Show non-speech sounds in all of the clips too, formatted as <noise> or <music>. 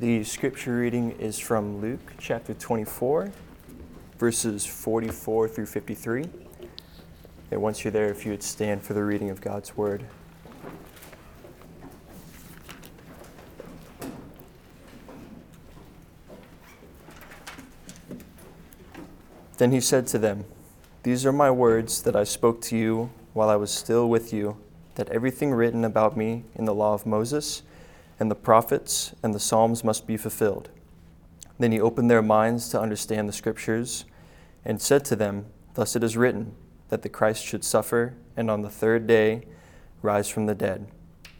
The scripture reading is from Luke chapter 24, verses 44 through 53. And once you're there, if you would stand for the reading of God's word. Then he said to them, These are my words that I spoke to you while I was still with you, that everything written about me in the law of Moses and the prophets and the Psalms must be fulfilled. Then he opened their minds to understand the Scriptures and said to them, Thus it is written, that the Christ should suffer and on the third day rise from the dead,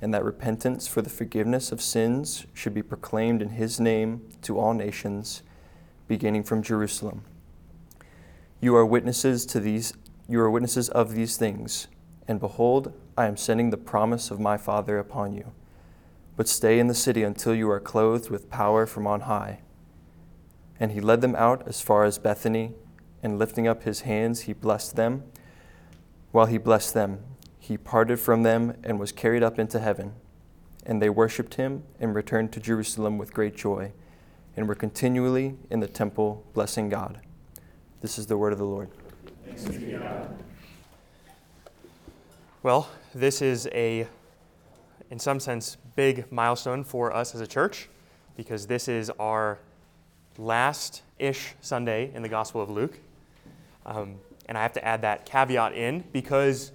and that repentance for the forgiveness of sins should be proclaimed in his name to all nations, beginning from Jerusalem. You are witnesses to these you are witnesses of these things, and behold, I am sending the promise of my Father upon you. But stay in the city until you are clothed with power from on high. And he led them out as far as Bethany, and lifting up his hands, he blessed them. While he blessed them, he parted from them and was carried up into heaven. And they worshipped him and returned to Jerusalem with great joy, and were continually in the temple blessing God. This is the word of the Lord. Well, this is a, in some sense, big milestone for us as a church because this is our last ish Sunday in the Gospel of Luke. Um, and I have to add that caveat in because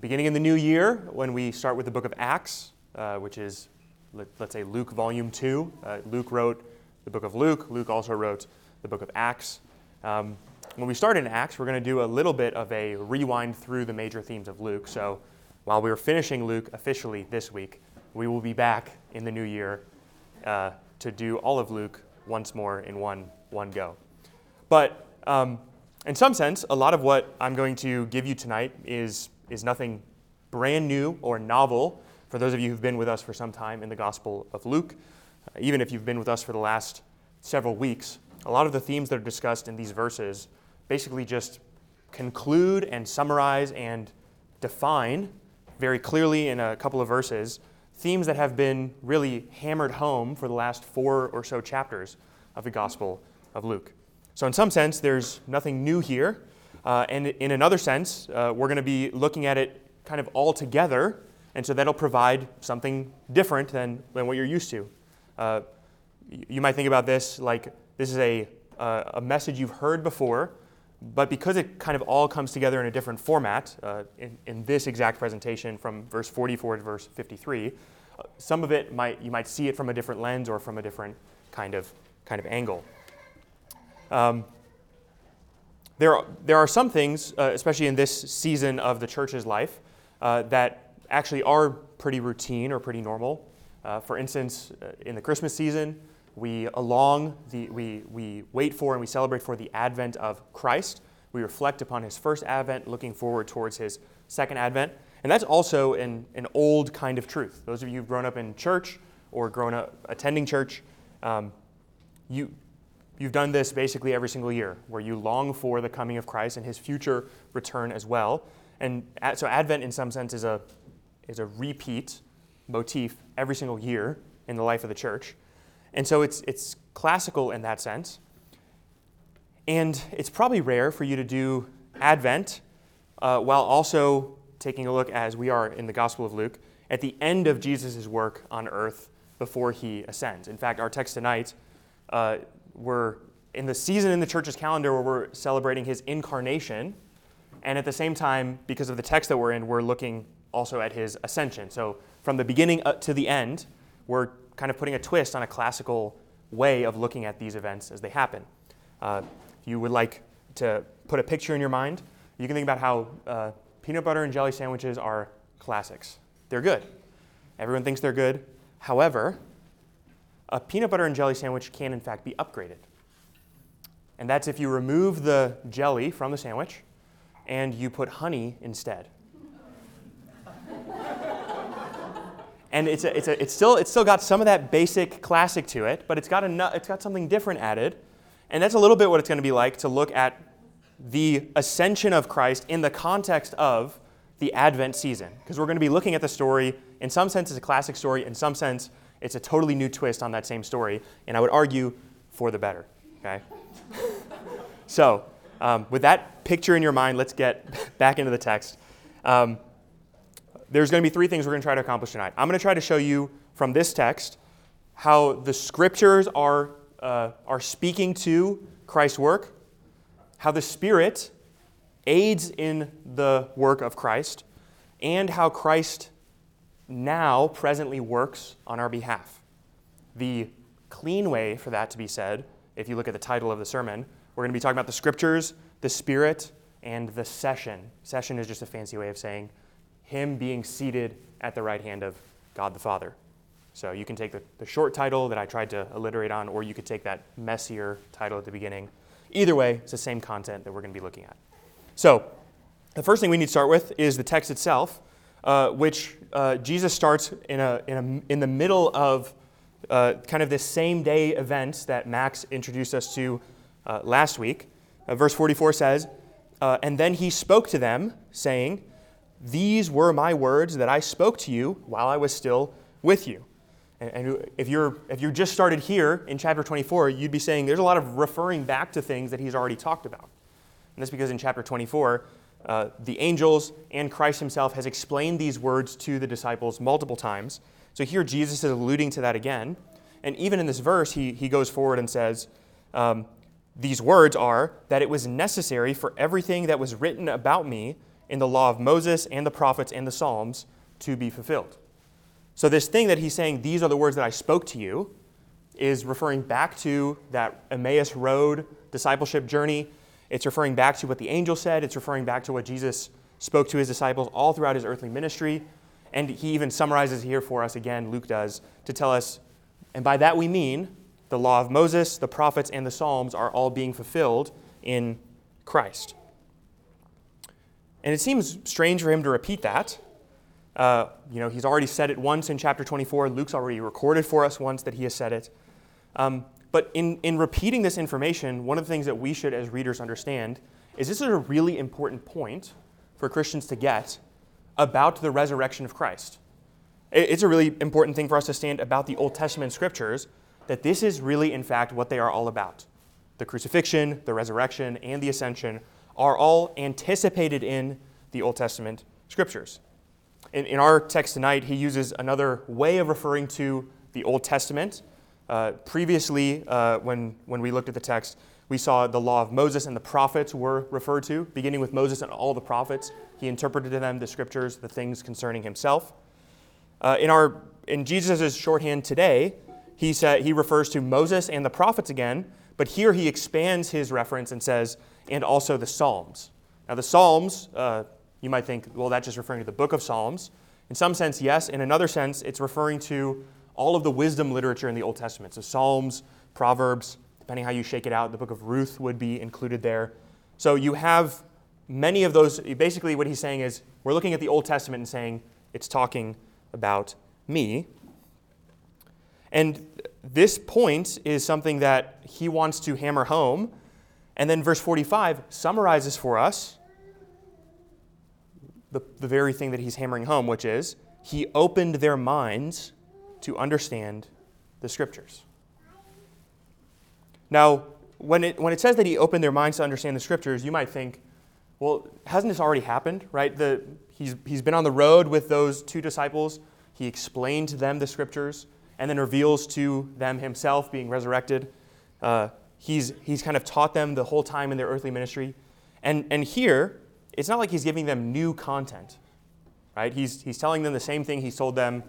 beginning in the new year, when we start with the book of Acts, uh, which is, let, us say, Luke volume 2, uh, Luke wrote the book of Luke, Luke also wrote the book of Acts. Um, when we start in Acts, we're going to do a little bit of a rewind through the major themes of Luke. So while we're finishing Luke officially this week, we will be back in the new year uh, to do all of Luke once more in one, one go. But um, in some sense, a lot of what I'm going to give you tonight is, is nothing brand new or novel for those of you who've been with us for some time in the Gospel of Luke. Uh, even if you've been with us for the last several weeks, a lot of the themes that are discussed in these verses basically just conclude and summarize and define very clearly in a couple of verses themes that have been really hammered home for the last four or so chapters of the Gospel of Luke. So, in some sense, there's nothing new here. Uh, and in another sense, uh, we're going to be looking at it kind of all together. And so that'll provide something different than, than what you're used to. Uh, you might think about this like this is a, a message you've heard before, but because it kind of all comes together in a different format, uh, in, in, this exact presentation from verse 44 to verse 53, uh, some of it might you might see it from a different lens or from a different kind of kind of angle. Um, there, are, there are some things, uh, especially in this season of the church's life, uh, that actually are pretty routine or pretty normal. Uh, for instance, uh, in the Christmas season, we along the we, we wait for and we celebrate for the advent of Christ. We reflect upon his first advent, looking forward towards his second advent. And that's also an, an old kind of truth. Those of you who've grown up in church or grown up attending church, um, you, you've done this basically every single year, where you long for the coming of Christ and his future return as well. And so Advent, in some sense, is a, is a repeat motif every single year in the life of the church. And so it's, it's classical in that sense. And it's probably rare for you to do Advent uh, while also taking a look, as we are in the Gospel of Luke, at the end of Jesus' work on earth before he ascends. In fact, our text tonight, uh, we're in the season in the church's calendar where we're celebrating his incarnation. And at the same time, because of the text that we're in, we're looking also at his ascension. So from the beginning to the end, we're kind of putting a twist on a classical way of looking at these events as they happen. Uh, if you would like to put a picture in your mind, you can think about how uh, peanut butter and jelly sandwiches are classics. They're good. Everyone thinks they're good. However, a peanut butter and jelly sandwich can, in fact, be upgraded. And that's if you remove the jelly from the sandwich and you put honey instead. And it's, a, it's, a, it's, still, it's still got some of that basic classic to it, but it's got, a, it's got something different added. And that's a little bit what it's going to be like to look at the ascension of Christ in the context of the Advent season. Because we're going to be looking at the story, in some sense, it's a classic story, in some sense, It's a totally new twist on that same story, and I would argue for the better. Okay? <laughs> so, um, with that picture in your mind, let's get <laughs> back into the text. Um, there's going to be three things we're going to try to accomplish tonight. I'm going to try to show you from this text how the scriptures are, uh, are speaking to Christ's work, how the Spirit aids in the work of Christ, and how Christ now presently works on our behalf. The clean way for that to be said, if you look at the title of the sermon, we're going to be talking about the scriptures, the Spirit, and the session. Session is just a fancy way of saying Him being seated at the right hand of God the Father. So you can take the, the short title that I tried to alliterate on, or you could take that messier title at the beginning. Either way, it's the same content that we're going to be looking at. So, the first thing we need to start with is the text itself, uh, which uh, Jesus starts in, a, in, a, in the middle of uh, kind of this same day event that Max introduced us to uh, last week. Uh, verse 44 says, uh, And then he spoke to them, saying, These were my words that I spoke to you while I was still with you. And, and if, you're, if you just started here in chapter 24, you'd be saying there's a lot of referring back to things that he's already talked about. And that's because in chapter 24, uh, the angels and Christ himself has explained these words to the disciples multiple times. So here Jesus is alluding to that again. And even in this verse, he, he goes forward and says, um, These words are that it was necessary for everything that was written about me in the law of Moses and the prophets and the Psalms to be fulfilled. So, this thing that he's saying, These are the words that I spoke to you, is referring back to that Emmaus Road discipleship journey it's referring back to what the angel said, it's referring back to what Jesus spoke to his disciples all throughout his earthly ministry. And he even summarizes here for us again, Luke does, to tell us, and by that we mean the law of Moses, the prophets, and the Psalms are all being fulfilled in Christ. And it seems strange for him to repeat that. Uh, you know, he's already said it once in chapter 24. Luke's already recorded for us once that he has said it. Um, but in, in repeating this information, one of the things that we should, as readers, understand is this is a really important point for Christians to get about the resurrection of Christ. It's a really important thing for us to stand about the Old Testament scriptures that this is really, in fact, what they are all about. The crucifixion, the resurrection, and the ascension are all anticipated in the Old Testament scriptures. In, in our text tonight, he uses another way of referring to the Old Testament uh, previously, uh, when, when we looked at the text, we saw the law of Moses and the prophets were referred to, beginning with Moses and all the prophets. He interpreted to them the scriptures, the things concerning himself. Uh, in, our, in Jesus' shorthand today, he, said, he refers to Moses and the prophets again, but here he expands his reference and says, and also the Psalms. Now, the Psalms, uh, you might think, well, that's just referring to the book of Psalms. In some sense, yes. In another sense, it's referring to all of the wisdom literature in the Old Testament. So, Psalms, Proverbs, depending how you shake it out, the book of Ruth would be included there. So, you have many of those. Basically, what he's saying is we're looking at the Old Testament and saying it's talking about me. And this point is something that he wants to hammer home. And then verse 45 summarizes for us the, the very thing that he's hammering home, which is he opened their minds to understand the scriptures. Now, when it, when it says that he opened their minds to understand the scriptures, you might think, well, hasn't this already happened, right? The, he's, he's been on the road with those two disciples. He explained to them the scriptures and then reveals to them himself being resurrected. Uh, he's, he's kind of taught them the whole time in their earthly ministry. And, and here, it's not like he's giving them new content, right? He's, he's telling them the same thing he's told them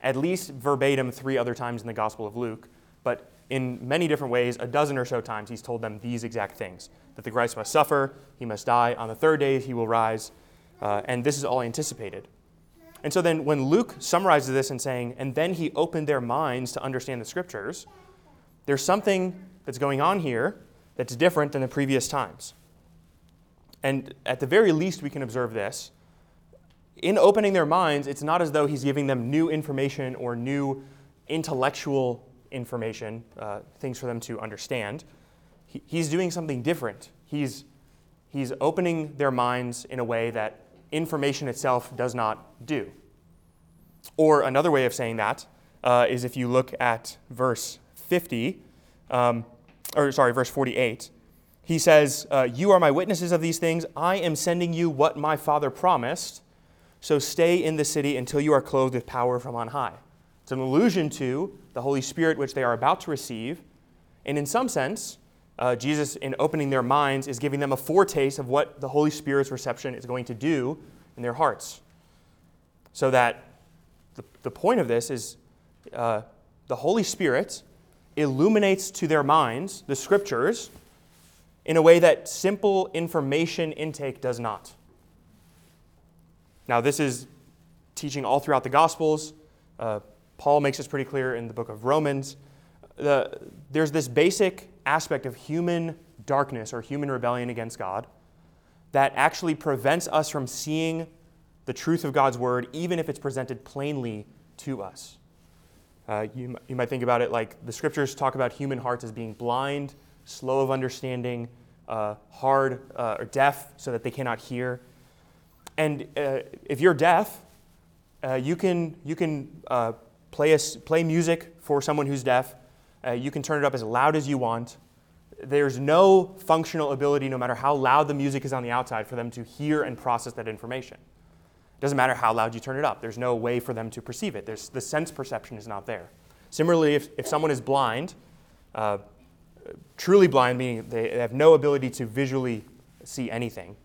at least verbatim three other times in the Gospel of Luke, but in many different ways, a dozen or so times, he's told them these exact things that the Christ must suffer, he must die, on the third day he will rise, uh, and this is all anticipated. And so then, when Luke summarizes this and saying, and then he opened their minds to understand the scriptures, there's something that's going on here that's different than the previous times. And at the very least, we can observe this in opening their minds, it's not as though he's giving them new information or new intellectual information, uh, things for them to understand. He, he's doing something different. He's, he's opening their minds in a way that information itself does not do. Or another way of saying that, uh, is if you look at verse 50, um, or sorry, verse 48. He says, uh, You are my witnesses of these things. I am sending you what my Father promised. So stay in the city until you are clothed with power from on high. It's an allusion to the Holy Spirit, which they are about to receive. And in some sense, uh, Jesus, in opening their minds, is giving them a foretaste of what the Holy Spirit's reception is going to do in their hearts. So that the, the point of this is uh, the Holy Spirit illuminates to their minds the scriptures in a way that simple information intake does not. Now, this is teaching all throughout the Gospels. Uh, Paul makes this pretty clear in the book of Romans. The, there's this basic aspect of human darkness or human rebellion against God that actually prevents us from seeing the truth of God's word, even if it's presented plainly to us. Uh, you, you might think about it like the scriptures talk about human hearts as being blind, slow of understanding, uh, hard uh, or deaf, so that they cannot hear. And uh, if you're deaf, uh, you can, you can play, a, play music for someone who's deaf. you can turn it up as loud as you want. There's no functional ability, no matter how loud the music is on the outside, for them to hear and process that information. It doesn't matter how loud you turn it up, there's no way for them to perceive it. There's, the sense perception is not there. Similarly, if, if someone is blind, uh, truly blind, meaning they have no ability to visually see anything,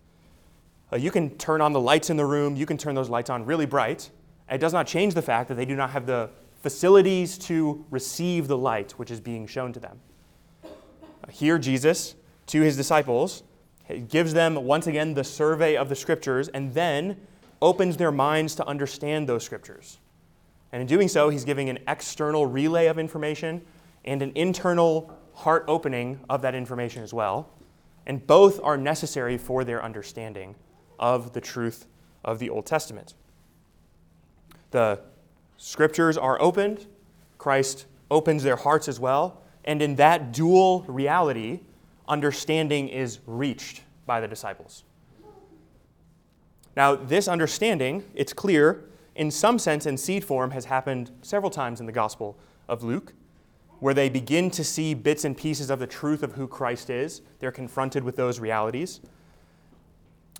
uh, you can turn on the lights in the room, you can turn those lights on really bright. It does not change the fact that they do not have the facilities to receive the light which is being shown to them. Uh, here, Jesus, to his disciples, gives them once again the survey of the scriptures and then opens their minds to understand those scriptures. And in doing so, he's giving an external relay of information and an internal heart opening of that information as well. And both are necessary for their understanding of the truth of the Old Testament. The scriptures are opened, Christ opens their hearts as well, and in that dual reality, understanding is reached by the disciples. Now, this understanding, it's clear, in some sense, in seed form, has happened several times in the Gospel of Luke, where they begin to see bits and pieces of the truth of who Christ is. They're confronted with those realities.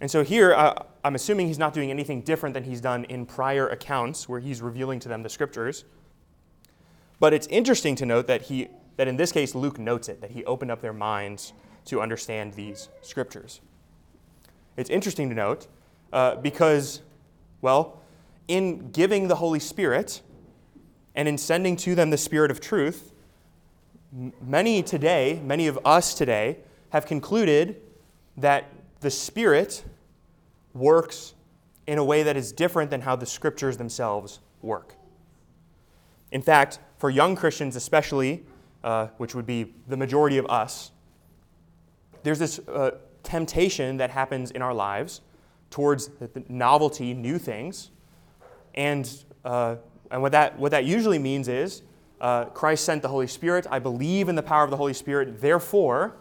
And so here, uh, I'm assuming he's not doing anything different than he's done in prior accounts where he's revealing to them the scriptures. But it's interesting to note that, he, that in this case, Luke notes it, that he opened up their minds to understand these scriptures. It's interesting to note uh, because, well, in giving the Holy Spirit and in sending to them the Spirit of truth, many today, many of us today, have concluded that the Spirit works in a way that is different than how the Scriptures themselves work. In fact, for young Christians especially, uh, which would be the majority of us, there's this uh, temptation that happens in our lives towards the novelty, new things. And, uh, and what, that, what that usually means is uh, Christ sent the Holy Spirit. I believe in the power of the Holy Spirit. Therefore,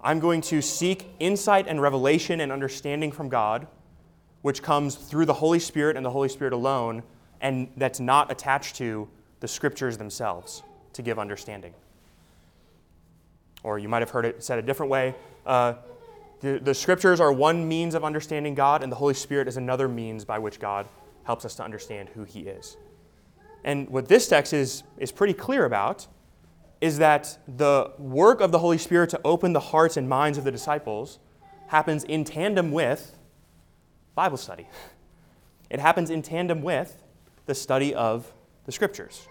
I'm going to seek insight and revelation and understanding from God, which comes through the Holy Spirit and the Holy Spirit alone, and that's not attached to the scriptures themselves to give understanding. Or you might have heard it said a different way. Uh, the, the scriptures are one means of understanding God, and the Holy Spirit is another means by which God helps us to understand who He is. And what this text is, is pretty clear about is that the work of the Holy Spirit to open the hearts and minds of the disciples happens in tandem with Bible study. <laughs> It happens in tandem with the study of the Scriptures.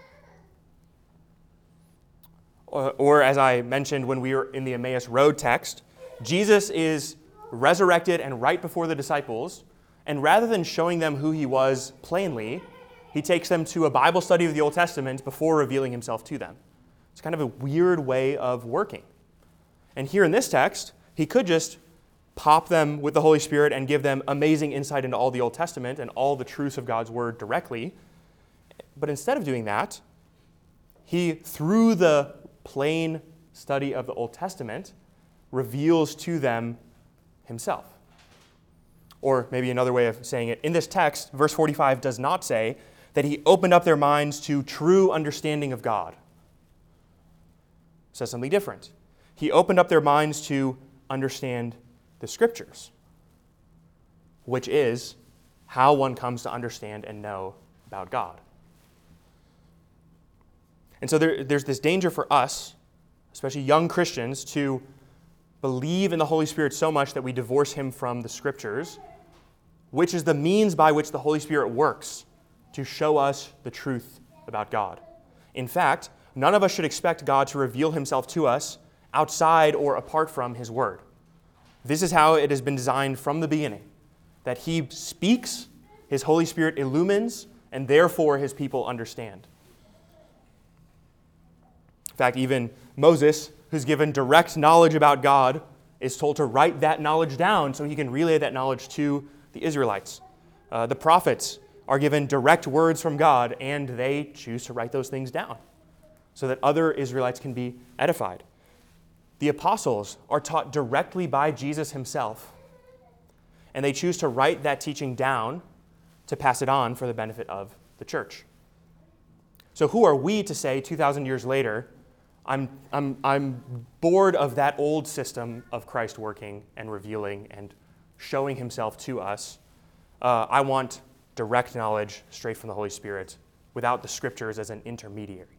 Or, or, as I mentioned when we were in the Emmaus Road text, Jesus is resurrected and right before the disciples, and rather than showing them who he was plainly, he takes them to a Bible study of the Old Testament before revealing himself to them. It's kind of a weird way of working. And here in this text, he could just pop them with the Holy Spirit and give them amazing insight into all the Old Testament and all the truths of God's Word directly. But instead of doing that, he, through the plain study of the Old Testament, reveals to them himself. Or maybe another way of saying it, in this text, verse 45 does not say that he opened up their minds to true understanding of God. It says something different. He opened up their minds to understand the scriptures, which is how one comes to understand and know about God. And so there, there's this danger for us, especially young Christians, to believe in the Holy Spirit so much that we divorce him from the scriptures, which is the means by which the Holy Spirit works to show us the truth about God. In fact, none of us should expect God to reveal himself to us outside or apart from his word. This is how it has been designed from the beginning that he speaks, his Holy Spirit illumines, and therefore his people understand. In fact, even Moses, who's given direct knowledge about God, is told to write that knowledge down so he can relay that knowledge to the Israelites. Uh, the prophets are given direct words from God, and they choose to write those things down so that other Israelites can be edified. The apostles are taught directly by Jesus himself, and they choose to write that teaching down to pass it on for the benefit of the church. So, who are we to say 2,000 years later, I'm, I'm, I'm bored of that old system of Christ working and revealing and showing himself to us? Uh, I want direct knowledge straight from the Holy Spirit without the scriptures as an intermediary.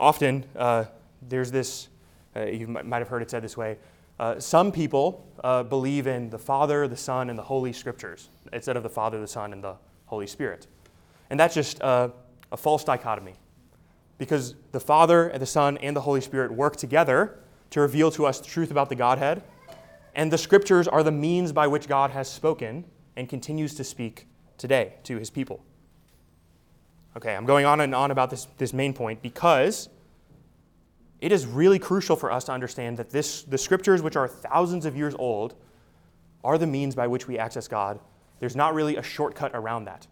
Often, uh, there's this, uh, you might have heard it said this way uh, some people uh, believe in the Father, the Son, and the Holy Scriptures instead of the Father, the Son, and the Holy Spirit. And that's just uh, a false dichotomy because the Father, and the Son, and the Holy Spirit work together to reveal to us the truth about the Godhead. And the Scriptures are the means by which God has spoken and continues to speak today to his people. Okay, I'm going on and on about this, this main point because it is really crucial for us to understand that this, the scriptures, which are thousands of years old, are the means by which we access God. There's not really a shortcut around that.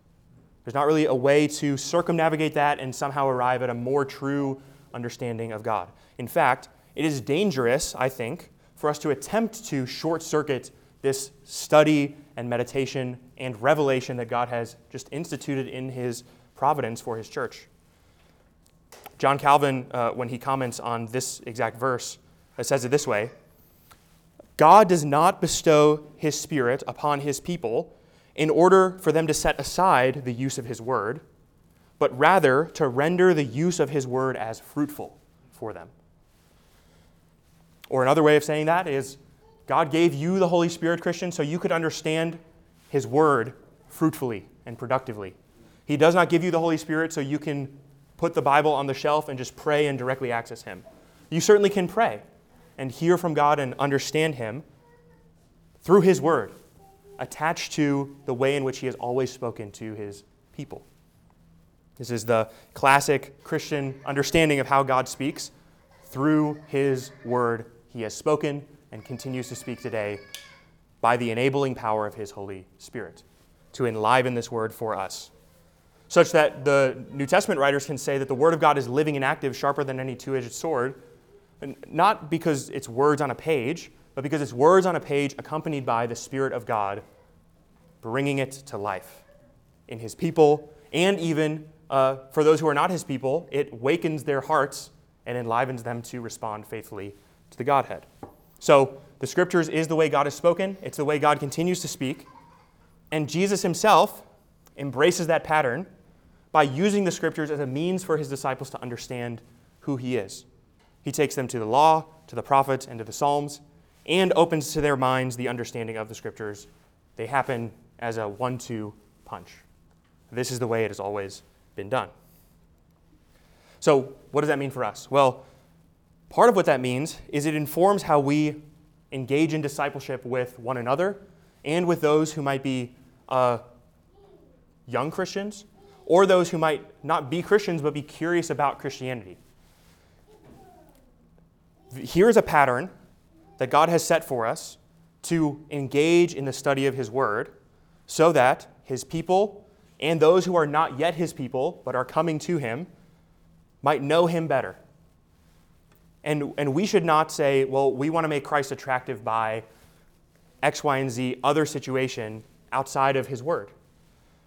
There's not really a way to circumnavigate that and somehow arrive at a more true understanding of God. In fact, it is dangerous, I think, for us to attempt to short circuit this study and meditation and revelation that God has just instituted in His providence for His church. John Calvin, uh, when he comments on this exact verse, uh, says it this way God does not bestow his Spirit upon his people in order for them to set aside the use of his word, but rather to render the use of his word as fruitful for them. Or another way of saying that is God gave you the Holy Spirit, Christian, so you could understand his word fruitfully and productively. He does not give you the Holy Spirit so you can put the Bible on the shelf and just pray and directly access Him. You certainly can pray and hear from God and understand Him through His Word, attached to the way in which He has always spoken to His people. This is the classic Christian understanding of how God speaks. Through His Word, He has spoken and continues to speak today by the enabling power of His Holy Spirit to enliven this Word for us such that the New Testament writers can say that the Word of God is living and active, sharper than any two edged sword, and not because it's words on a page, but because it's words on a page accompanied by the Spirit of God bringing it to life in His people, and even uh, for those who are not His people, it wakens their hearts and enlivens them to respond faithfully to the Godhead. So, the Scriptures is the way God has spoken, it's the way God continues to speak, and Jesus Himself embraces that pattern by using the scriptures as a means for his disciples to understand who he is. He takes them to the law, to the prophets, and to the Psalms, and opens to their minds the understanding of the scriptures. They happen as a one two punch. This is the way it has always been done. So, what does that mean for us? Well, part of what that means is it informs how we engage in discipleship with one another and with those who might be uh, young Christians or those who might not be Christians but be curious about Christianity. Here's a pattern that God has set for us to engage in the study of His Word so that His people and those who are not yet His people but are coming to Him might know Him better. And, and we should not say, well, we want to make Christ attractive by X, Y, and Z other situation outside of His Word.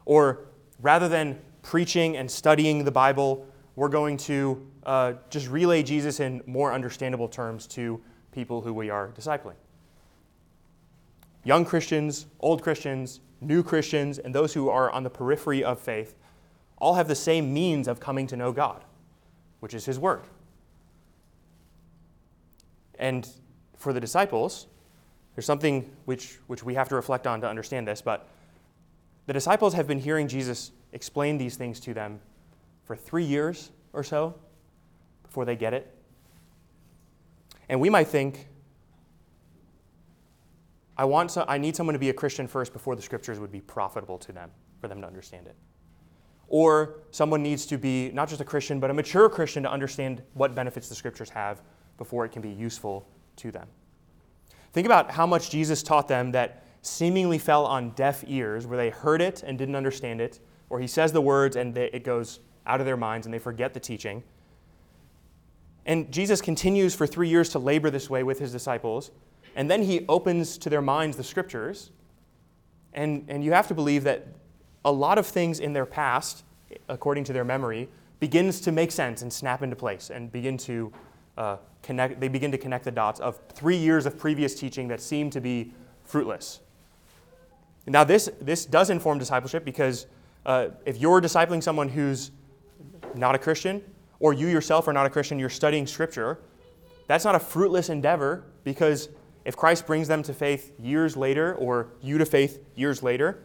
Or rather than preaching and studying the Bible, we're going to uh, just relay Jesus in more understandable terms to people who we are discipling. Young Christians, old Christians, new Christians, and those who are on the periphery of faith all have the same means of coming to know God, which is His Word. And for the disciples, there's something which, which we have to reflect on to understand this, but the disciples have been hearing Jesus explain these things to them for three years or so before they get it. And we might think, I, want so, I need someone to be a Christian first before the scriptures would be profitable to them, for them to understand it. Or someone needs to be not just a Christian, but a mature Christian to understand what benefits the scriptures have before it can be useful to them. Think about how much Jesus taught them that seemingly fell on deaf ears, where they heard it and didn't understand it, or he says the words and they, it goes out of their minds and they forget the teaching. And Jesus continues for three years to labor this way with his disciples. And then he opens to their minds the scriptures. And, and you have to believe that a lot of things in their past, according to their memory, begins to make sense and snap into place and begin to uh, connect. They begin to connect the dots of three years of previous teaching that seemed to be fruitless. Now, this, this does inform discipleship because uh, if you're discipling someone who's not a Christian, or you yourself are not a Christian, you're studying Scripture, that's not a fruitless endeavor because if Christ brings them to faith years later, or you to faith years later,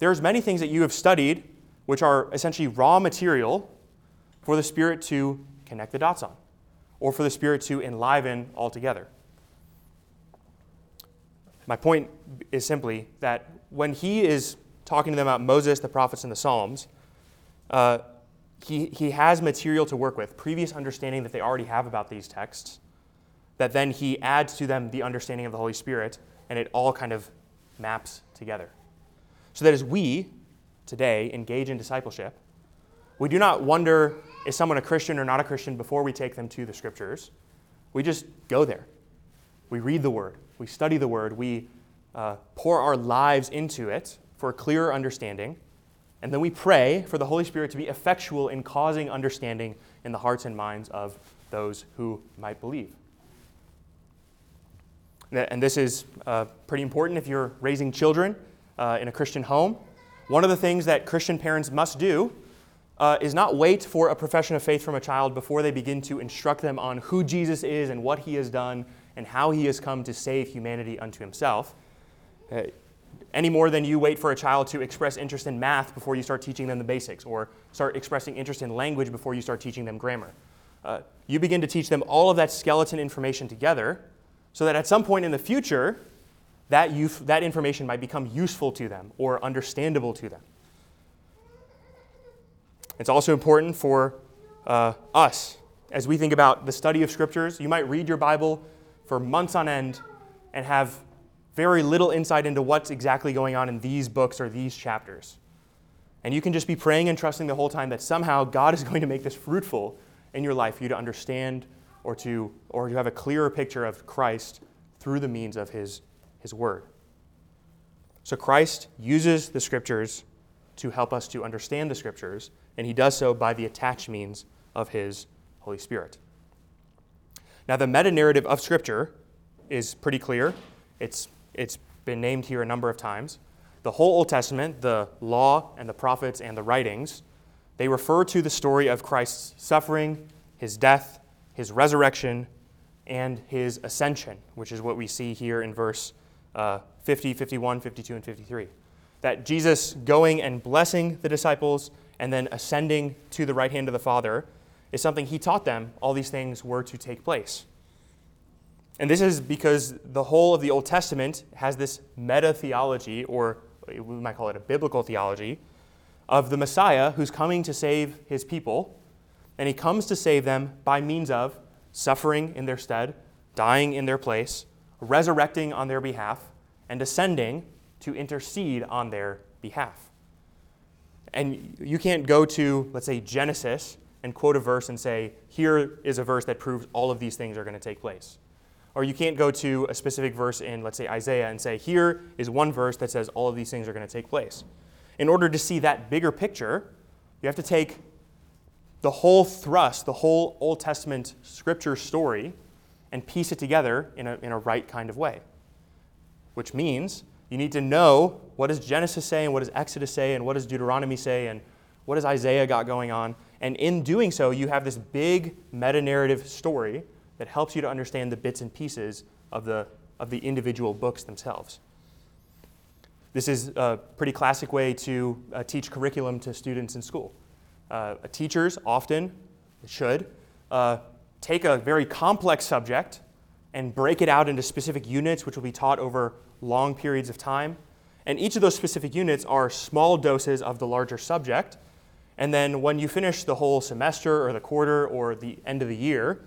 there's many things that you have studied which are essentially raw material for the Spirit to connect the dots on, or for the Spirit to enliven altogether. My point is simply that when he is talking to them about Moses, the prophets, and the Psalms, uh, he, he has material to work with, previous understanding that they already have about these texts, that then he adds to them the understanding of the Holy Spirit, and it all kind of maps together. So that as we today engage in discipleship, we do not wonder is someone a Christian or not a Christian before we take them to the scriptures. We just go there. We read the word, we study the word, we uh, pour our lives into it for a clearer understanding. And then we pray for the Holy Spirit to be effectual in causing understanding in the hearts and minds of those who might believe. And this is uh, pretty important if you're raising children uh, in a Christian home. One of the things that Christian parents must do uh, is not wait for a profession of faith from a child before they begin to instruct them on who Jesus is and what he has done and how he has come to save humanity unto himself. Any more than you wait for a child to express interest in math before you start teaching them the basics, or start expressing interest in language before you start teaching them grammar. Uh, you begin to teach them all of that skeleton information together so that at some point in the future, that, use, that information might become useful to them or understandable to them. It's also important for uh, us as we think about the study of scriptures. You might read your Bible for months on end and have very little insight into what's exactly going on in these books or these chapters. And you can just be praying and trusting the whole time that somehow God is <laughs> going to make this fruitful in your life for you to understand or to, or to have a clearer picture of Christ through the means of his, his word. So Christ uses the scriptures to help us to understand the scriptures, and he does so by the attached means of his Holy Spirit. Now, the meta narrative of Scripture is pretty clear. It's it's been named here a number of times. The whole Old Testament, the law and the prophets and the writings, they refer to the story of Christ's suffering, his death, his resurrection, and his ascension, which is what we see here in verse uh, 50, 51, 52, and 53. That Jesus going and blessing the disciples and then ascending to the right hand of the Father is something he taught them all these things were to take place. And this is because the whole of the Old Testament has this meta theology, or we might call it a biblical theology, of the Messiah who's coming to save his people. And he comes to save them by means of suffering in their stead, dying in their place, resurrecting on their behalf, and ascending to intercede on their behalf. And you can't go to, let's say, Genesis and quote a verse and say, here is a verse that proves all of these things are going to take place. Or you can't go to a specific verse in, let's say, Isaiah and say, here is one verse that says all of these things are going to take place. in order to see that bigger picture, you have to take the whole thrust, the whole Old Testament scripture story, and piece it together in a, in a right kind of way. Which means you need to know what does Genesis say and what does Exodus say and what does Deuteronomy say and what does Isaiah got going on. And in doing so, you have this big meta narrative story that helps you to understand the bits and pieces of the, of the individual books themselves. This is a pretty classic way to uh, teach curriculum to students in school. Uh, teachers often should uh, take a very complex subject and break it out into specific units, which will be taught over long periods of time. And each of those specific units are small doses of the larger subject. And then when you finish the whole semester or the quarter or the end of the year,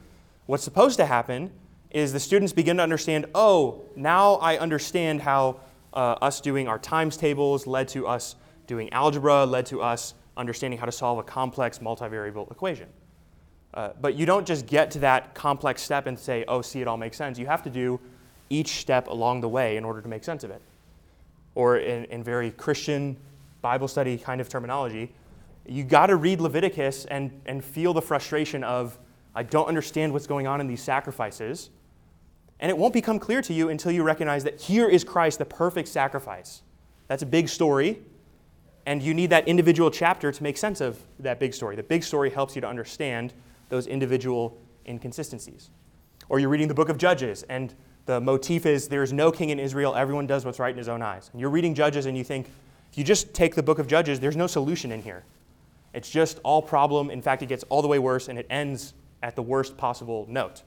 what's supposed to happen is the students begin to understand oh, now I understand how uh, us doing our times tables led to us doing algebra, led to us understanding how to solve a complex multivariable equation. Uh, but you don't just get to that complex step and say, oh, see, it all makes sense. You have to do each step along the way in order to make sense of it. Or in, in very Christian Bible study kind of terminology, you got to read Leviticus and, and feel the frustration of, I don't understand what's going on in these sacrifices. And it won't become clear to you until you recognize that here is Christ, the perfect sacrifice. That's a big story, and you need that individual chapter to make sense of that big story. The big story helps you to understand those individual inconsistencies. Or you're reading the book of Judges, and the motif is there is no king in Israel, everyone does what's right in his own eyes. And you're reading Judges, and you think, if you just take the book of Judges, there's no solution in here. It's just all problem. In fact, it gets all the way worse, and it ends at the worst possible note.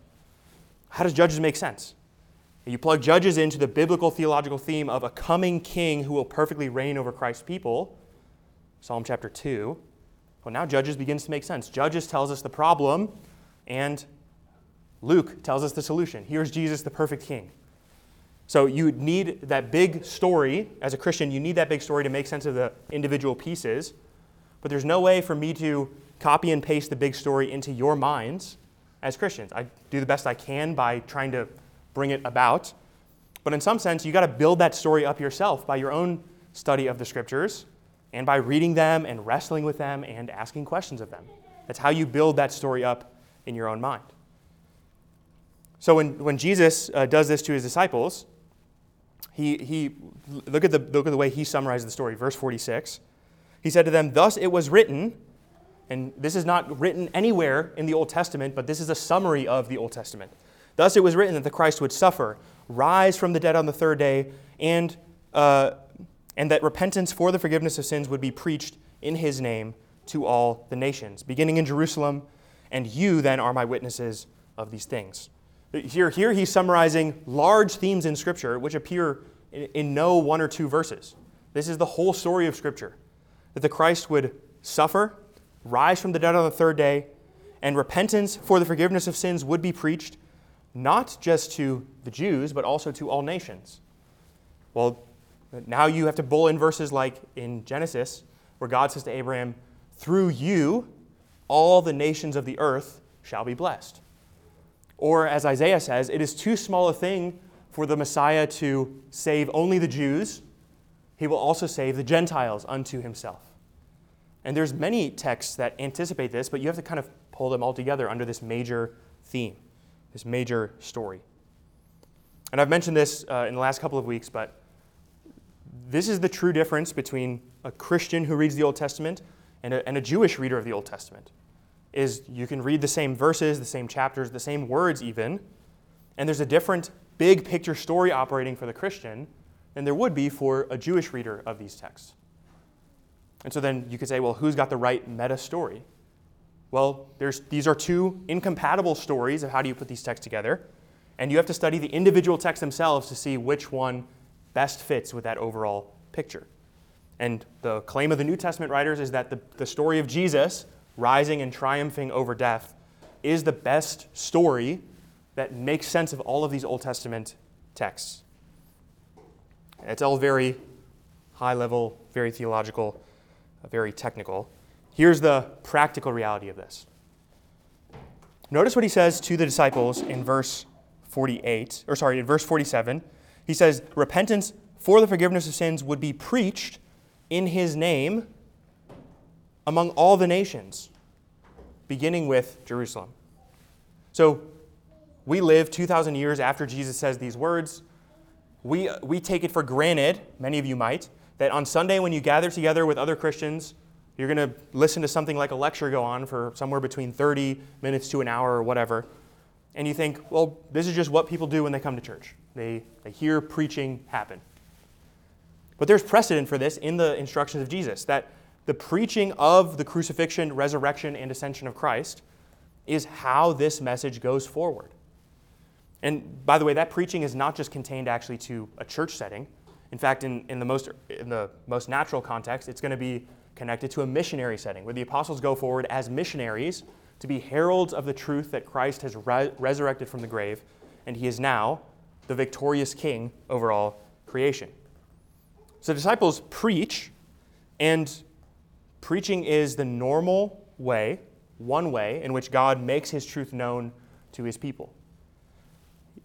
How does Judges make sense? You plug Judges into the biblical theological theme of a coming king who will perfectly reign over Christ's people, Psalm chapter 2. Well, now Judges begins to make sense. Judges tells us the problem, and Luke tells us the solution. Here's Jesus, the perfect king. So you need that big story. As a Christian, you need that big story to make sense of the individual pieces. But there's no way for me to copy and paste the big story into your minds as Christians. I do the best I can by trying to bring it about. But in some sense, you got to build that story up yourself by your own study of the scriptures and by reading them and wrestling with them and asking questions of them. That's how you build that story up in your own mind. So when, when Jesus uh, does this to his disciples, he, he look, at the, look at the way he summarizes the story. Verse 46. He said to them, Thus it was written, and this is not written anywhere in the Old Testament, but this is a summary of the Old Testament. Thus it was written that the Christ would suffer, rise from the dead on the third day, and uh, and that repentance for the forgiveness of sins would be preached in his name to all the nations, beginning in Jerusalem, and you then are my witnesses of these things. Here, here he's summarizing large themes in Scripture which appear in, in no one or two verses. This is the whole story of Scripture that the Christ would suffer, rise from the dead on the third day, and repentance for the forgiveness of sins would be preached not just to the Jews, but also to all nations. Well, now you have to bull in verses like in Genesis, where God says to Abraham, Through you, all the nations of the earth shall be blessed. Or as Isaiah says, it is too small a thing for the Messiah to save only the Jews. He will also save the Gentiles unto himself. And there's many texts that anticipate this, but you have to kind of pull them all together under this major theme, this major story. And I've mentioned this uh, in the last couple of weeks, but this is the true difference between a Christian who reads the Old Testament and a, and a Jewish reader of the Old Testament. Is you can read the same verses, the same chapters, the same words even, and there's a different big picture story operating for the Christian than there would be for a Jewish reader of these texts. And so then you could say, well, who's got the right meta story? Well, there's, these are two incompatible stories of how do you put these texts together. And you have to study the individual texts themselves to see which one best fits with that overall picture. And the claim of the New Testament writers is that the, the story of Jesus rising and triumphing over death is the best story that makes sense of all of these Old Testament texts. It's all very high level, very theological, very technical. Here's the practical reality of this. Notice what he says to the disciples in verse 48, or sorry, in verse 47. He says, Repentance for the forgiveness of sins would be preached in his name among all the nations, beginning with Jerusalem. So we live 2,000 years after Jesus says these words. We, we take it for granted, many of you might, that on Sunday when you gather together with other Christians, you're going to listen to something like a lecture go on for somewhere between 30 minutes to an hour or whatever. And you think, well, this is just what people do when they come to church. They, they hear preaching happen. But there's precedent for this in the instructions of Jesus that the preaching of the crucifixion, resurrection, and ascension of Christ is how this message goes forward. And by the way, that preaching is not just contained actually to a church setting. In fact, in, in, the, most, in the most natural context, it's going to be connected to a missionary setting where the apostles go forward as missionaries to be heralds of the truth that Christ has re- resurrected from the grave, and he is now the victorious king over all creation. So disciples preach, and preaching is the normal way, one way, in which God makes his truth known to his people.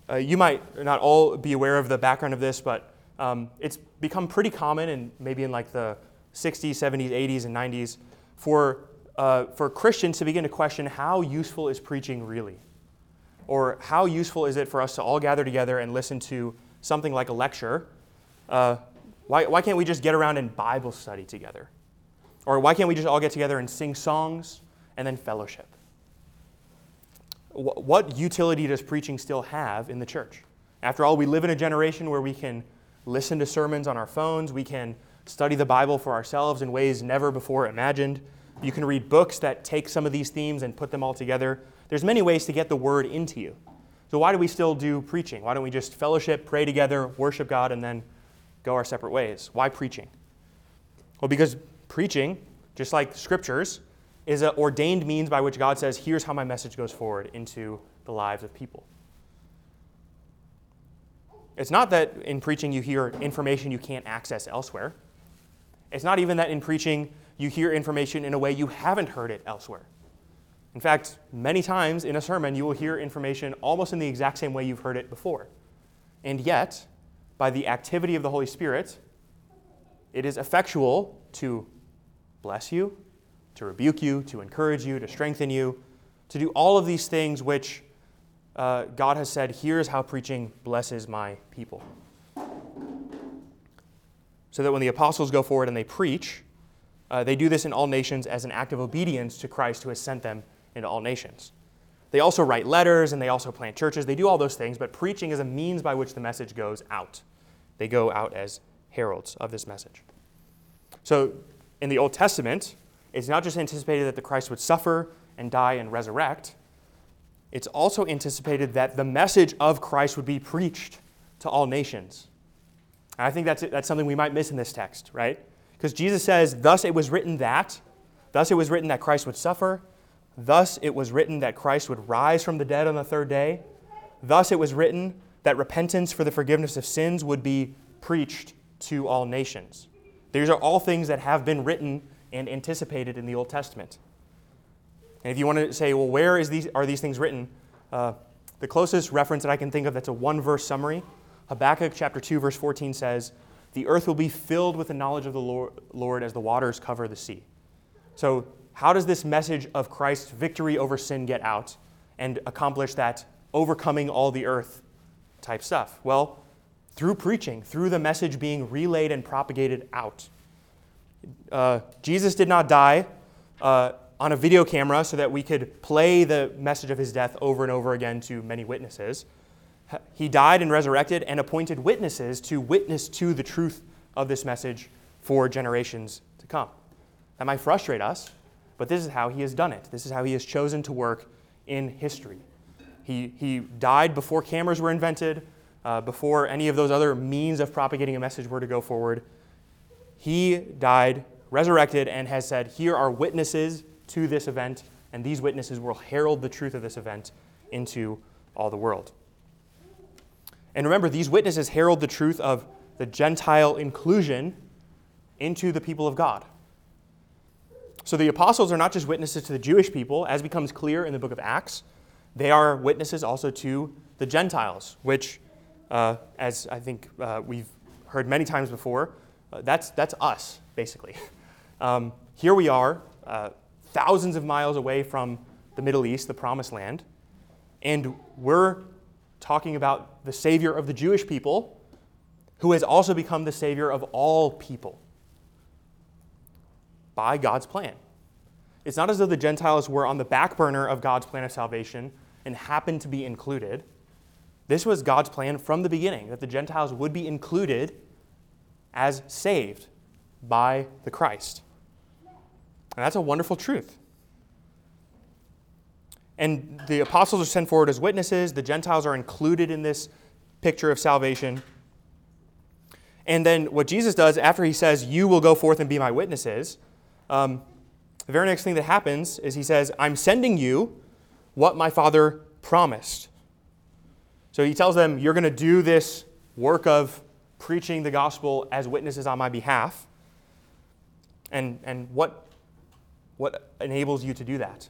Uh, you might not all be aware of the background of this, but um, it's become pretty common, and maybe in like the 60s, 70s, 80s, and 90s, for, uh, for Christians to begin to question how useful is preaching really? Or how useful is it for us to all gather together and listen to something like a lecture? Uh, why, why can't we just get around and Bible study together? Or why can't we just all get together and sing songs and then fellowship? what utility does preaching still have in the church? After all, we live in a generation where we can listen to sermons on our phones, we can study the Bible for ourselves in ways never before imagined. You can read books that take some of these themes and put them all together. There's many ways to get the word into you. So why do we still do preaching? Why don't we just fellowship, pray together, worship God, and then go our separate ways? Why preaching? Well, because preaching, just like scriptures, is an ordained means by which God says, here's how my message goes forward into the lives of people. It's not that in preaching you hear information you can't access elsewhere. It's not even that in preaching you hear information in a way you haven't heard it elsewhere. In fact, many times in a sermon you will hear information almost in the exact same way you've heard it before. And yet, by the activity of the Holy Spirit, it is effectual to bless you, to rebuke you, to encourage you, to strengthen you, to do all of these things which uh, God has said, here's how preaching blesses my people. So that when the apostles go forward and they preach, uh, they do this in all nations as an act of obedience to Christ who has sent them into all nations. They also write letters and they also plant churches. They do all those things, but preaching is a means by which the message goes out. They go out as heralds of this message. So in the Old Testament, it's not just anticipated that the Christ would suffer and die and resurrect, it's also anticipated that the message of Christ would be preached to all nations. And I think that's, that's something we might miss in this text, right? Because Jesus says, Thus it was written that, thus it was written that Christ would suffer, thus it was written that Christ would rise from the dead on the third day, thus it was written that repentance for the forgiveness of sins would be preached to all nations. These are all things that have been written and anticipated in the Old Testament. And if you want to say, well, where is these, are these things written? Uh, the closest reference that I can think of that's a one verse summary Habakkuk chapter 2, verse 14 says, The earth will be filled with the knowledge of the Lord as the waters cover the sea. So, how does this message of Christ's victory over sin get out and accomplish that overcoming all the earth type stuff? Well, through preaching, through the message being relayed and propagated out. Uh, Jesus did not die uh, on a video camera so that we could play the message of his death over and over again to many witnesses. He died and resurrected and appointed witnesses to witness to the truth of this message for generations to come. That might frustrate us, but this is how he has done it. This is how he has chosen to work in history. He, he died before cameras were invented, uh, before any of those other means of propagating a message were to go forward. He died, resurrected, and has said, Here are witnesses to this event, and these witnesses will herald the truth of this event into all the world. And remember, these witnesses herald the truth of the Gentile inclusion into the people of God. So the apostles are not just witnesses to the Jewish people, as becomes clear in the book of Acts, they are witnesses also to the Gentiles, which, uh, as I think uh, we've heard many times before, uh, that's, that's us. basically. <laughs> Um, here we are, uh, thousands of miles away from the Middle East, the Promised Land, and we're talking about the Savior of the Jewish people, who has also become the Savior of all people by God's plan. It's not as though the Gentiles were on the back burner of God's plan of salvation and happened to be included. This was God's plan from the beginning that the Gentiles would be included as saved by the Christ. And that's a wonderful truth. And the apostles are sent forward as witnesses. The Gentiles are included in this picture of salvation. And then what Jesus does after he says, You will go forth and be my witnesses, um, the very next thing that happens is he says, I'm sending you what my Father promised. So he tells them, You're going to do this work of preaching the gospel as witnesses on my behalf. And, and what what enables you to do that?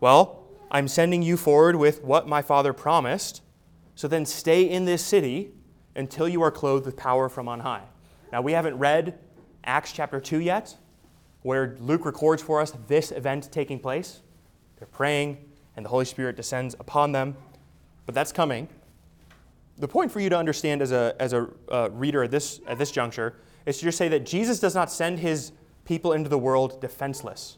Well, I'm sending you forward with what my Father promised. So then stay in this city until you are clothed with power from on high. Now, we haven't read Acts chapter 2 yet, where Luke records for us this event taking place. They're praying, and the Holy Spirit descends upon them. But that's coming. The point for you to understand as a, as a uh, reader at this, at this juncture is to just say that Jesus does not send his people into the world defenseless.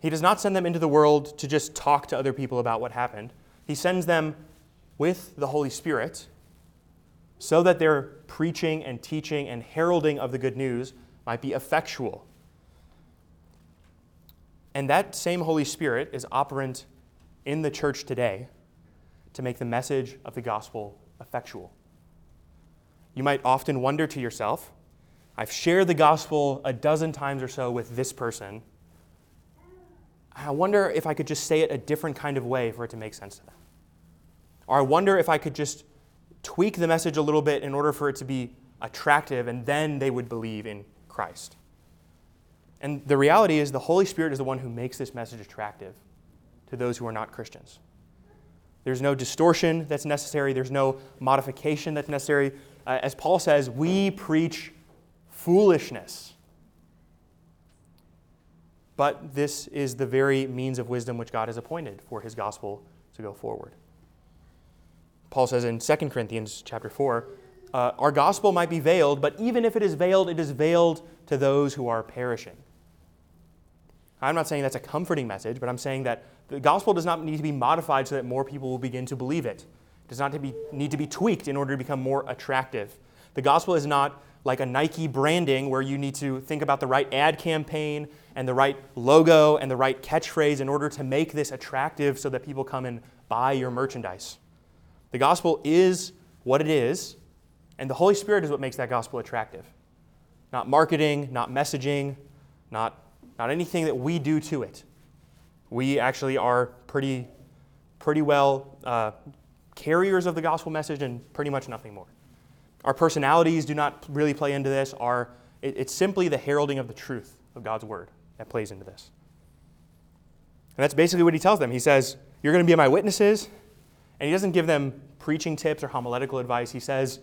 He does not send them into the world to just talk to other people about what happened. He sends them with the Holy Spirit so that their preaching and teaching and heralding of the good news might be effectual. And that same Holy Spirit is operant in the church today to make the message of the gospel effectual. You might often wonder to yourself, I've shared the gospel a dozen times or so with this person. I wonder if I could just say it a different kind of way for it to make sense to them. Or I wonder if I could just tweak the message a little bit in order for it to be attractive, and then they would believe in Christ. And the reality is, the Holy Spirit is the one who makes this message attractive to those who are not Christians. There's no distortion that's necessary, there's no modification that's necessary. Uh, as Paul says, we preach foolishness. But this is the very means of wisdom which God has appointed for his gospel to go forward. Paul says in 2 Corinthians chapter 4, uh, our gospel might be veiled, but even if it is veiled, it is veiled to those who are perishing. I'm not saying that's a comforting message, but I'm saying that the gospel does not need to be modified so that more people will begin to believe it. It does not need to be tweaked in order to become more attractive. The gospel is not like a Nike branding where you need to think about the right ad campaign and the right logo and the right catchphrase in order to make this attractive so that people come and buy your merchandise. The gospel is what it is, and the Holy Spirit is what makes that gospel attractive. Not marketing, not messaging, not, not anything that we do to it. We actually are pretty, pretty well uh, carriers of the gospel message and pretty much nothing more. Our personalities do not really play into this. Our, it, it's simply the heralding of the truth of God's word that plays into this. And that's basically what he tells them. He says, You're going to be my witnesses. And he doesn't give them preaching tips or homiletical advice. He says,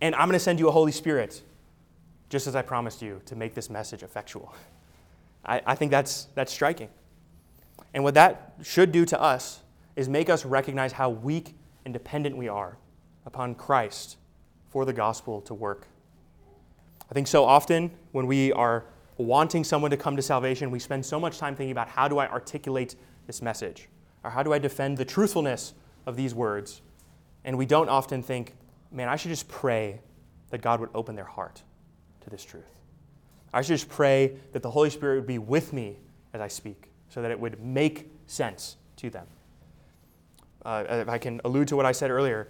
And I'm going to send you a Holy Spirit, just as I promised you, to make this message effectual. I, I think that's, that's striking. And what that should do to us is make us recognize how weak and dependent we are upon Christ for the gospel to work. I think so often when we are wanting someone to come to salvation, we spend so much time thinking about how do I articulate this message? Or how do I defend the truthfulness of these words? And we don't often think, man, I should just pray that God would open their heart to this truth. I should just pray that the Holy Spirit would be with me as I speak so that it would make sense to them. Uh, if I can allude to what I said earlier,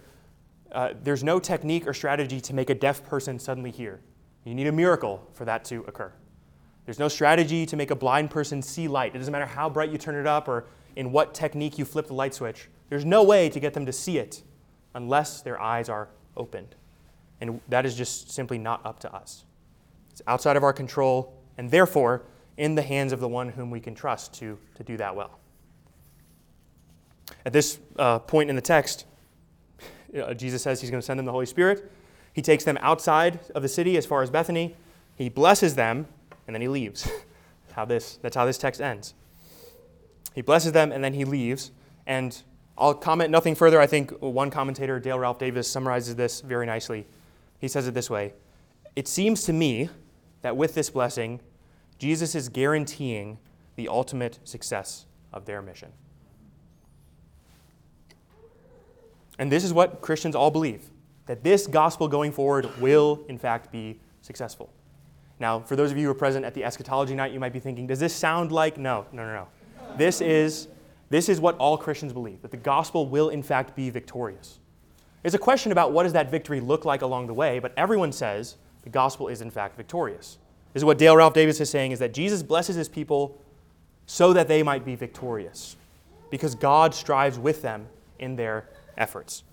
uh, there's no technique or strategy to make a deaf person suddenly hear. You need a miracle for that to occur. There's no strategy to make a blind person see light. It doesn't matter how bright you turn it up or in what technique you flip the light switch. There's no way to get them to see it unless their eyes are opened. And that is just simply not up to us. It's outside of our control, and therefore in the hands of the one whom we can trust to, to do that well. At this uh, point in the text, uh, Jesus says he's going to send them the Holy Spirit. He takes them outside of the city as far as Bethany. He blesses them, and then he leaves. <laughs> how this, that's how this text ends. He blesses them, and then he leaves. And I'll comment nothing further. I think one commentator, Dale Ralph Davis, summarizes this very nicely. He says it this way It seems to me that with this blessing, Jesus is guaranteeing the ultimate success of their mission. And this is what Christians all believe that this gospel going forward will, in fact, be successful. Now, for those of you who are present at the eschatology night, you might be thinking, does this sound like? No, no, no, no. This is, this is what all Christians believe that the gospel will, in fact, be victorious. It's a question about what does that victory look like along the way, but everyone says the gospel is, in fact, victorious. This is what Dale Ralph Davis is saying is that Jesus blesses his people so that they might be victorious, because God strives with them in their efforts.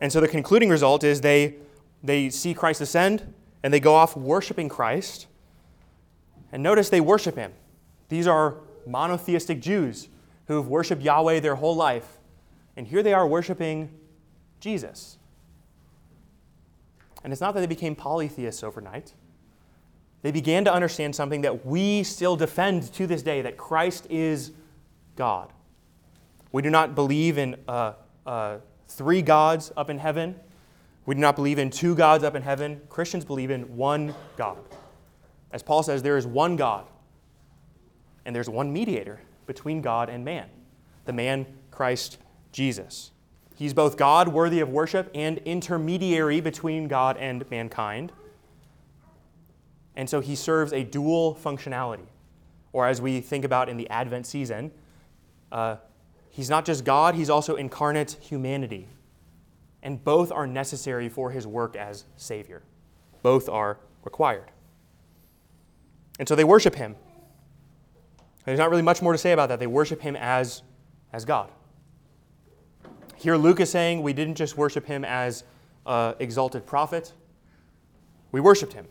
And so the concluding result is they, they see Christ ascend and they go off worshiping Christ. And notice they worship him. These are monotheistic Jews who've worshiped Yahweh their whole life. And here they are worshiping Jesus. And it's not that they became polytheists overnight. They began to understand something that we still defend to this day that Christ is God. We do not believe in uh, uh, three gods up in heaven. We do not believe in two gods up in heaven. Christians believe in one God. As Paul says, there is one God, and there's one mediator between God and man the man Christ Jesus. He's both God, worthy of worship, and intermediary between God and mankind. And so he serves a dual functionality. Or as we think about in the Advent season, uh, He's not just God, he's also incarnate humanity. And both are necessary for his work as Savior. Both are required. And so they worship him. There's not really much more to say about that. They worship him as, as God. Here, Luke is saying we didn't just worship him as an exalted prophet, we worshiped him.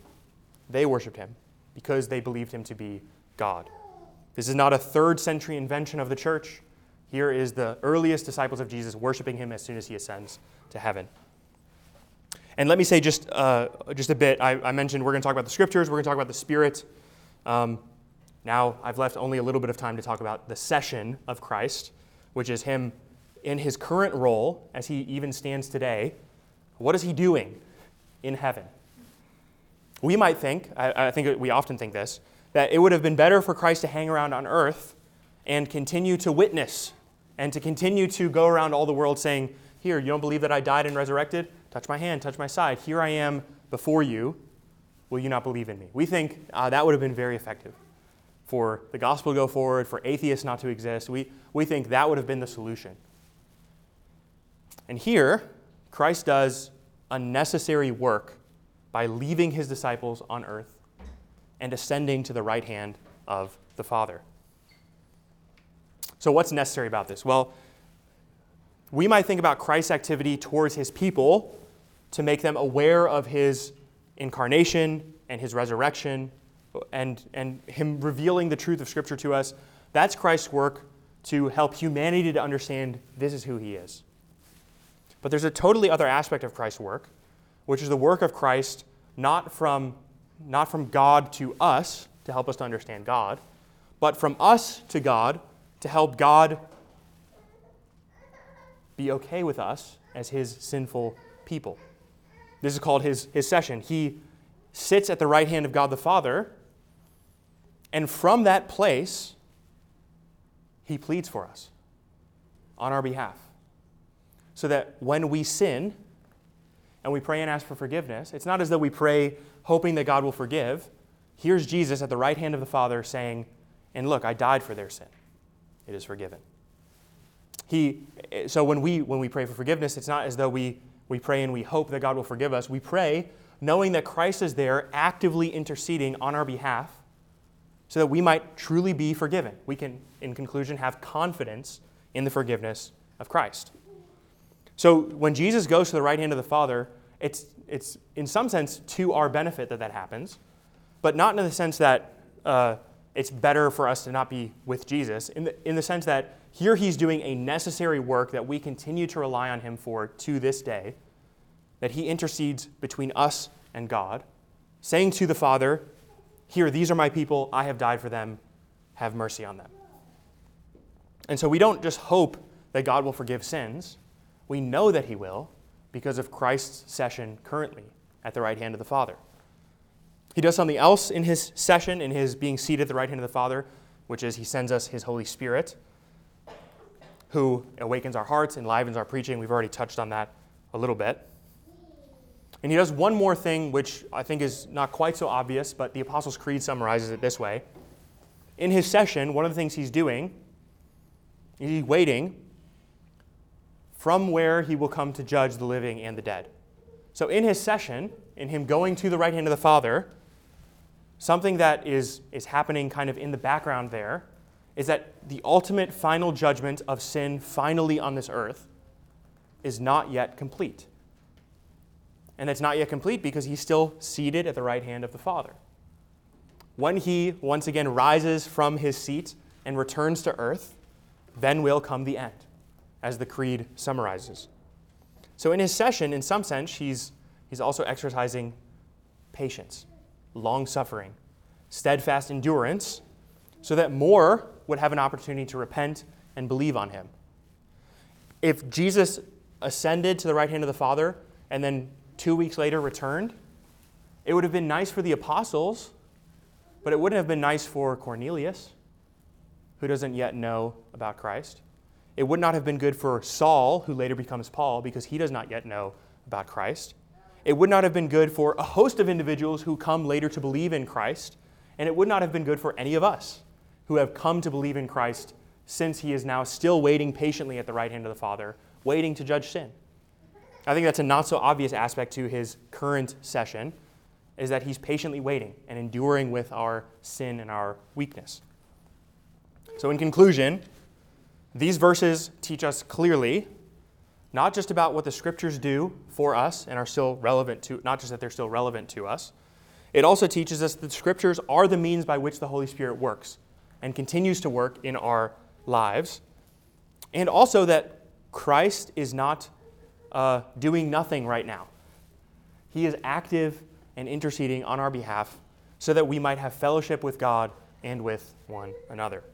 They worshiped him because they believed him to be God. This is not a third century invention of the church. Here is the earliest disciples of Jesus worshiping him as soon as he ascends to heaven. And let me say just, uh, just a bit. I, I, mentioned we're going to talk about the scriptures, we're going to talk about the Spirit. Um, now, I've left only a little bit of time to talk about the session of Christ, which is him in his current role as he even stands today. What is he doing in heaven? We might think, I, I think we often think this, that it would have been better for Christ to hang around on earth and continue to witness and to continue to go around all the world saying, Here, you don't believe that I died and resurrected? Touch my hand, touch my side. Here I am before you. Will you not believe in me? We think uh, that would have been very effective for the gospel to go forward, for atheists not to exist. We, we think that would have been the solution. And here, Christ does a necessary work by leaving his disciples on earth and ascending to the right hand of the Father. So, what's necessary about this? Well, we might think about Christ's activity towards his people to make them aware of his incarnation and his resurrection and, and him revealing the truth of Scripture to us. That's Christ's work to help humanity to understand this is who he is. But there's a totally other aspect of Christ's work, which is the work of Christ not from, not from God to us to help us to understand God, but from us to God to help God be okay with us as his sinful people. This is called his, his session. He sits at the right hand of God the Father, and from that place, he pleads for us on our behalf. So that when we sin and we pray and ask for forgiveness, it's not as though we pray hoping that God will forgive. Here's Jesus at the right hand of the Father saying, And look, I died for their sin it is forgiven. He, so when we, when we pray for forgiveness, it's not as though we, we pray and we hope that God will forgive us. We pray knowing that Christ is there actively interceding on our behalf so that we might truly be forgiven. We can, in conclusion, have confidence in the forgiveness of Christ. So when Jesus goes to the right hand of the Father, it's, it's in some sense to our benefit that that happens, but not in the sense that uh, it's better for us to not be with Jesus in the, in the sense that here he's doing a necessary work that we continue to rely on him for to this day, that he intercedes between us and God, saying to the Father, Here, these are my people, I have died for them, have mercy on them. And so we don't just hope that God will forgive sins, we know that He will because of Christ's session currently at the right hand of the Father. He does something else in his session, in his being seated at the right hand of the Father, which is he sends us his Holy Spirit, who awakens our hearts, enlivens our preaching. We've already touched on that a little bit. And he does one more thing, which I think is not quite so obvious, but the Apostles' Creed summarizes it this way. In his session, one of the things he's doing is he's waiting from where he will come to judge the living and the dead. So, in his session, in him going to the right hand of the Father, something that is, is happening kind of in the background there is that the ultimate final judgment of sin finally on this earth is not yet complete. And it's not yet complete because he's still seated at the right hand of the Father. When he once again rises from his seat and returns to earth, then will come the end, as the Creed summarizes. So, in his session, in some sense, he's, he's also exercising patience, long suffering, steadfast endurance, so that more would have an opportunity to repent and believe on him. If Jesus ascended to the right hand of the Father and then two weeks later returned, it would have been nice for the apostles, but it wouldn't have been nice for Cornelius, who doesn't yet know about Christ. It would not have been good for Saul, who later becomes Paul, because he does not yet know about Christ. It would not have been good for a host of individuals who come later to believe in Christ. And it would not have been good for any of us who have come to believe in Christ since he is now still waiting patiently at the right hand of the Father, waiting to judge sin. I think that's a not so obvious aspect to his current session, is that he's patiently waiting and enduring with our sin and our weakness. So, in conclusion, these verses teach us clearly not just about what the scriptures do for us and are still relevant to, not just that they're still relevant to us, it also teaches us that the scriptures are the means by which the Holy Spirit works and continues to work in our lives. And also that Christ is not uh, doing nothing right now. He is active and interceding on our behalf so that we might have fellowship with God and with one another.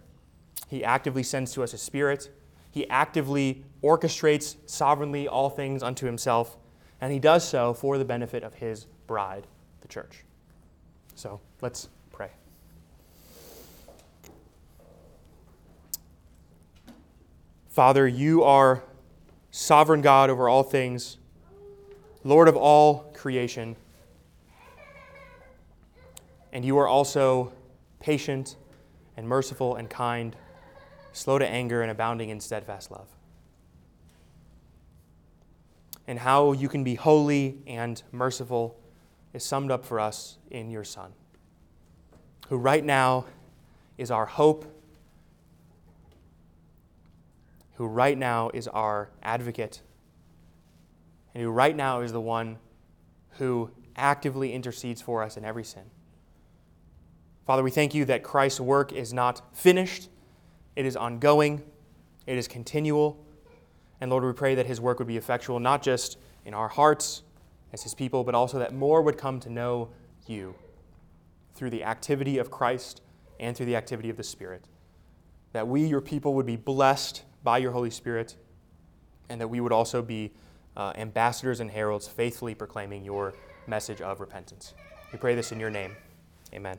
He actively sends to us His Spirit. He actively orchestrates sovereignly all things unto Himself, and He does so for the benefit of His bride, the church. So let's pray. Father, you are sovereign God over all things, Lord of all creation, and you are also patient and merciful and kind slow to anger, and abounding in steadfast love. And how you can be holy and merciful is summed up for us in your Son, who right now is our hope, who right now is our advocate, and who right now is the one who actively intercedes for us in every sin. Father, we thank you that Christ's work is not finished it is ongoing, it is continual. And Lord, we pray that His work would be effectual, not just in our hearts as His people, but also that more would come to know you through the activity of Christ and through the activity of the Spirit. That we, your people, would be blessed by your Holy Spirit, and that we would also be uh, ambassadors and heralds faithfully proclaiming your message of repentance. We pray this in your name. Amen.